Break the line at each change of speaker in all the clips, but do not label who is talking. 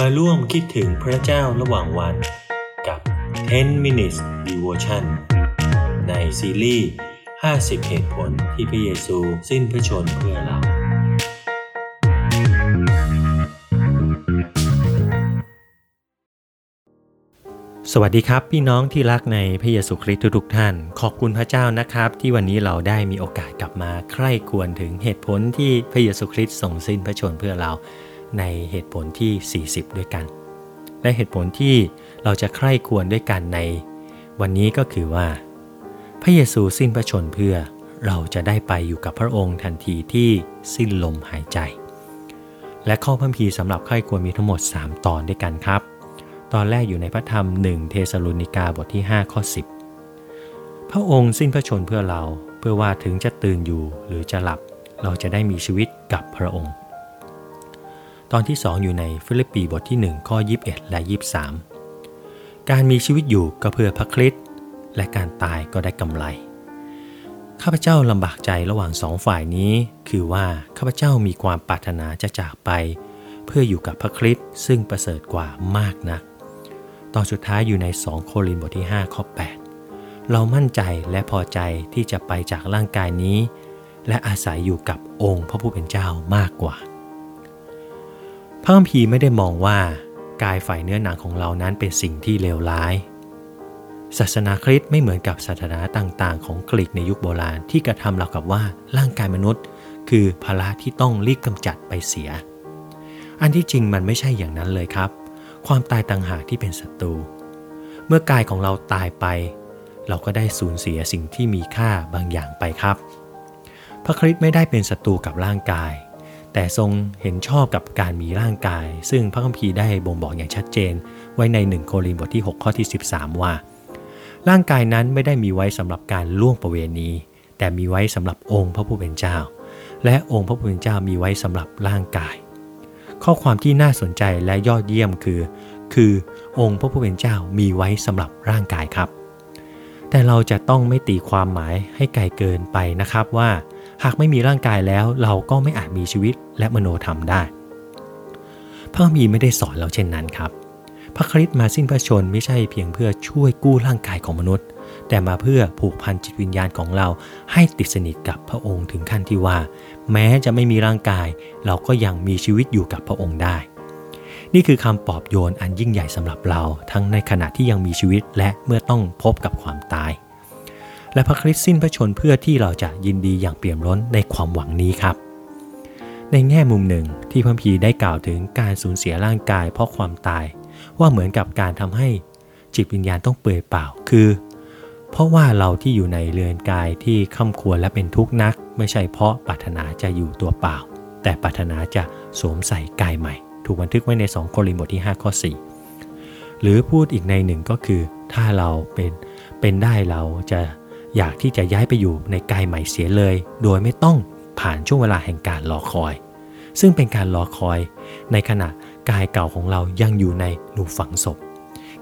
มาร่วมคิดถึงพระเจ้าระหว่างวันกับ 10 minutes devotion ในซีรีส์ 50 เหตุผลที่พระเยซูสิ้นพระชนเพื่อเรา สวัสดีครับพี่น้องที่รักในพระเยซูคริสต์ทุกท่าน ขอบคุณพระเจ้านะครับ ที่วันนี้เราได้มีโอกาสกลับมาใคร่ควรถึงเหตุผลที่พระเยซูคริสต์ทรงสิ้นพระชนเพื่อเรา ในเหตุผลที่ 40 ด้วยกัน และเหตุผลที่เราจะใคร่ควรด้วยกันใน วันนี้ก็คือว่า พระเยซูสิ้นพระชนเพื่อเราจะได้ไปอยู่กับพระองค์ทันทีที่สิ้นลมหายใจ และข้อพัมพีสำหรับใคร่ควรมีทั้งหมด 3 ตอนด้วยกันครับ ตอนแรกอยู่ในพระธรรม 1 เทสโลนิกาบทที่ 5 ข้อ 10 พระองค์สิ้นพระชนเพื่อเราเพื่อว่าถึงจะตื่นอยู่หรือจะหลับเราจะได้มีชีวิตกับพระองค์ ตอนที่ 2 อยู่ในฟิลิปปีบทที่ 1 ข้อ 21 และ 23 การมีชีวิตอยู่ก็เพื่อพระคริสต์และการตายก็ได้กำไร ข้าพเจ้าลำบากใจระหว่างสองฝ่ายนี้ คือว่าข้าพเจ้ามีความปรารถนาจะจากไป เพื่ออยู่กับพระคริสต์ซึ่งประเสริฐกว่ามากนัก ตอนสุดท้ายอยู่ใน 2 โครินธ์บทที่ 5 ข้อ 8 เรามั่นใจและพอใจที่จะไปจากร่างกายนี้ และอาศัยอยู่กับองค์พระผู้เป็นเจ้ามากกว่า พระคัมภีร์ไม่ได้มองว่ากายฝ่ายเนื้อหนังของเรานั้นเป็นสิ่งที่เลวร้าย ศาสนาคริสต์ไม่เหมือนกับศาสนาต่างๆ ของกรีกในยุคโบราณที่กระทำเรากับว่าร่างกายมนุษย์ คือภาระที่ต้องรีบกำจัดไปเสีย อันที่จริงมันไม่ใช่อย่างนั้นเลยครับ ความตายต่างหากที่เป็นศัตรู เมื่อกายของเราตายไป เราก็ได้สูญเสียสิ่งที่มีค่าบางอย่างไปครับ พระคริสต์ไม่ได้เป็นศัตรูกับร่างกาย แต่ทรงเห็นชอบกับการมีร่างกาย ซึ่งพระคัมภีร์ได้บ่งบอกอย่างชัดเจน ไว้ใน 1 โครินธ์บทที่ 6 ข้อที่ 13 ว่า ร่างกายนั้นไม่ได้มีไว้สำหรับการล่วงประเวณี แต่มีไว้สำหรับองค์พระผู้เป็นเจ้า และองค์พระผู้เป็นเจ้ามีไว้สำหรับร่างกาย ข้อความที่น่าสนใจและยอดเยี่ยมคือ คือองค์พระผู้เป็นเจ้ามีไว้สำหรับร่างกายครับ แต่เราจะต้องไม่ตีความหมายให้ไกลเกินไปนะครับว่า หากไม่มีร่างกายแล้วเราก็ไม่อาจมีชีวิตและมโนธรรมได้ พระมีไม่ได้สอนเราเช่นนั้นครับ พระคริสต์มาสิ้นพระชนไม่ใช่เพียงเพื่อช่วยกู้ร่างกายของมนุษย์ แต่มาเพื่อผูกพันจิตวิญญาณของเราให้ติดสนิทกับพระองค์ถึงขั้นที่ว่า แม้จะไม่มีร่างกาย เราก็ยังมีชีวิตอยู่กับพระองค์ได้ นี่คือคำปลอบโยนอันยิ่งใหญ่สำหรับเราทั้งในขณะที่ยังมีชีวิตและเมื่อต้องพบกับความตาย และพระคริสต์สิ้นพระชนเพื่อที่เราจะยินดีอย่างเปี่ยมล้นในความหวังนี้ครับ ในแง่มุมหนึ่งที่พระพีได้กล่าวถึงการสูญเสียร่างกายเพราะความตาย ว่าเหมือนกับการทำให้จิตวิญญาณต้องเปื่อยเปล่าคือ เพราะว่าเราที่อยู่ในเรือนกายที่ค่ำควรและเป็นทุกข์นัก ไม่ใช่เพราะปรารถนาจะอยู่ตัวเปล่า แต่ปรารถนาจะสวมใส่กายใหม่ ถูกบันทึกไว้ใน 2 โครินธ์บทที่5ข้อ4หรือพูดอีกในหนึ่งก็คือ ถ้าเราเป็นเป็นได้เราจะ อยากที่จะย้ายไปอยู่ในกายใหม่เสียเลย โดยไม่ต้องผ่านช่วงเวลาแห่งการรอคอย ซึ่งเป็นการรอคอย ในขณะกายเก่าของเรายังอยู่ในหลุมฝังศพ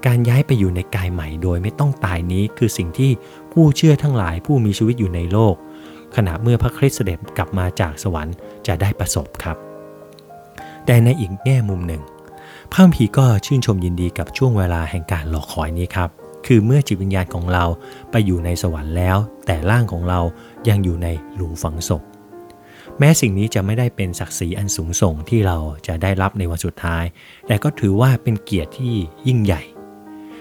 การย้ายไปอยู่ในกายใหม่โดยไม่ต้องตายนี้คือสิ่งที่ผู้เชื่อทั้งหลายผู้มีชีวิตอยู่ในโลก ขณะเมื่อพระคริสต์เสด็จกลับมาจากสวรรค์จะได้ประสบครับ แต่ในอีกแง่มุมหนึ่งพระพีก็ชื่นชมยินดีกับช่วงเวลาแห่งการรอคอยนี้ครับ คือเมื่อจิตวิญญาณของเราไปอยู่ในสวรรค์แล้ว แต่ร่างของเรายังอยู่ในหลุมฝังศพ แม้สิ่งนี้จะไม่ได้เป็นศักดิ์ศรีอันสูงส่งที่เราจะได้รับในวันสุดท้าย แต่ก็ถือว่าเป็นเกียรติที่ยิ่งใหญ่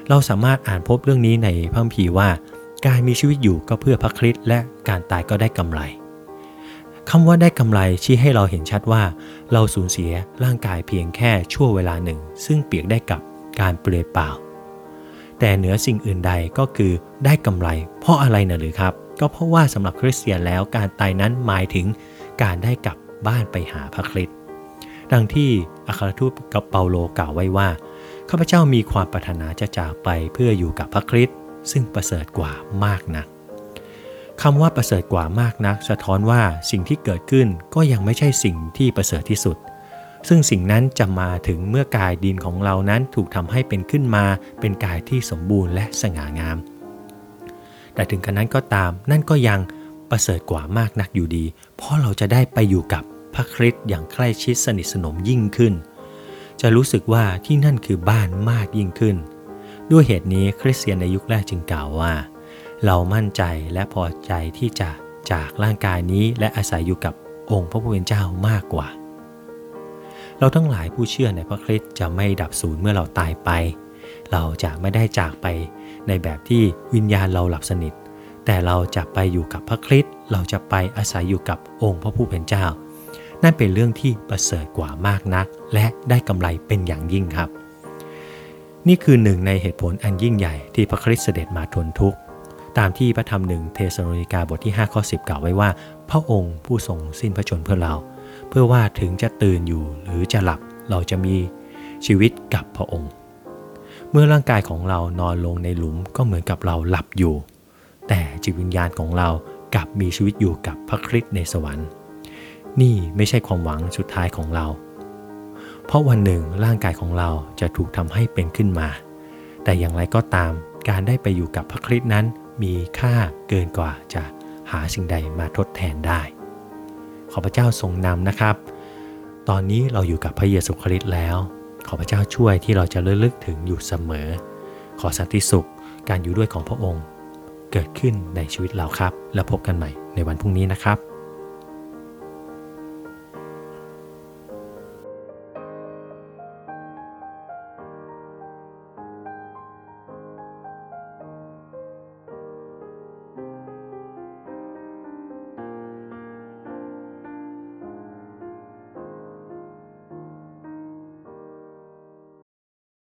เราสามารถอ่านพบเรื่องนี้ในพระคัมภีร์ว่า การมีชีวิตอยู่ก็เพื่อพระคริสต์และการตายก็ได้กำไรคำว่าได้กำไรชี้ให้เราเห็นชัดว่า เราสูญเสียร่างกายเพียงแค่ชั่วเวลาหนึ่ง ซึ่งเปียกได้กับการเปลือยเปล่า แต่เหนือสิ่งอื่นใดก็คือได้กำไร เพราะอะไรนะหรือครับ ก็เพราะว่าสำหรับคริสเตียนแล้วการตายนั้นหมายถึงการได้กลับบ้านไปหาพระคริสต์ดังที่อัครทูตกับเปาโลกล่าวไว้ว่าข้าพเจ้ามีความปรารถนาจะจากไปเพื่ออยู่กับพระคริสต์ซึ่งประเสริฐกว่ามากนักคำว่าประเสริฐกว่ามากนัก สะท้อนว่าสิ่งที่เกิดขึ้นก็ยังไม่ใช่สิ่งที่ประเสริฐที่สุด ซึ่งสิ่งนั้นจะมาถึงเมื่อกายดินของเรานั้นถูกทำให้เป็นขึ้นมา เป็นกายที่สมบูรณ์และสง่างาม แต่ถึงขนาดนั้นก็ตามนั่นก็ยังประเสริฐกว่ามากนักอยู่ดี เพราะเราจะได้ไปอยู่กับพระคริสต์อย่างใกล้ชิดสนิทสนมยิ่งขึ้น จะรู้สึกว่าที่นั่นคือบ้านมากยิ่งขึ้น ด้วยเหตุนี้คริสเตียนในยุคแรกจึงกล่าวว่า เรามั่นใจและพอใจที่จะจากร่างกายนี้และอาศัยอยู่กับองค์พระผู้เป็นเจ้ามากกว่า เราทั้งหลายผู้เชื่อในพระคริสต์จะไม่ดับสูญเมื่อเราตายไป เราจะไม่ได้จากไปในแบบที่วิญญาณเราหลับสนิท แต่เราจะไปอยู่กับพระคริสต์เราจะไปอาศัยอยู่กับองค์พระผู้เป็นเจ้า นั่นเป็นเรื่องที่ประเสริฐกว่ามากนัก และได้กำไรเป็นอย่างยิ่งครับ นี่คือหนึ่งในเหตุผลอันยิ่งใหญ่ที่พระคริสต์เสด็จมาทนทุกข์ตามที่พระธรรมหนึ่งเทสโลนิกาบทที่5ข้อ10 กล่าวไว้ว่า พระองค์ผู้ทรงสิ้นพระชนเพื่อเรา เพื่อว่าถึงจะตื่นอยู่หรือจะหลับเราจะมีชีวิตกับพระองค์ เมื่อร่างกายของเรานอนลงในหลุมก็เหมือนกับเราหลับอยู่ แต่จิตวิญญาณของเรากลับมีชีวิตอยู่กับพระคริสต์ในสวรรค์ นี่ไม่ใช่ความหวังสุดท้ายของเรา เพราะวันหนึ่งร่างกายของเราจะถูกทำให้เป็นขึ้นมา แต่อย่างไรก็ตามการได้ไปอยู่กับพระคริสต์นั้นมีค่าเกินกว่าจะหาสิ่งใดมาทดแทนได้ ขอพระเจ้าทรงนำนะครับ ตอนนี้เราอยู่กับพระเยซูคริสต์แล้ว ขอพระเจ้าช่วยที่เราจะระลึกถึงอยู่เสมอ ขอสันติสุขการอยู่ด้วยของพระองค์ เกิดขึ้นในชีวิตเราครับ แล้วพบกันใหม่ในวันพรุ่งนี้นะครับ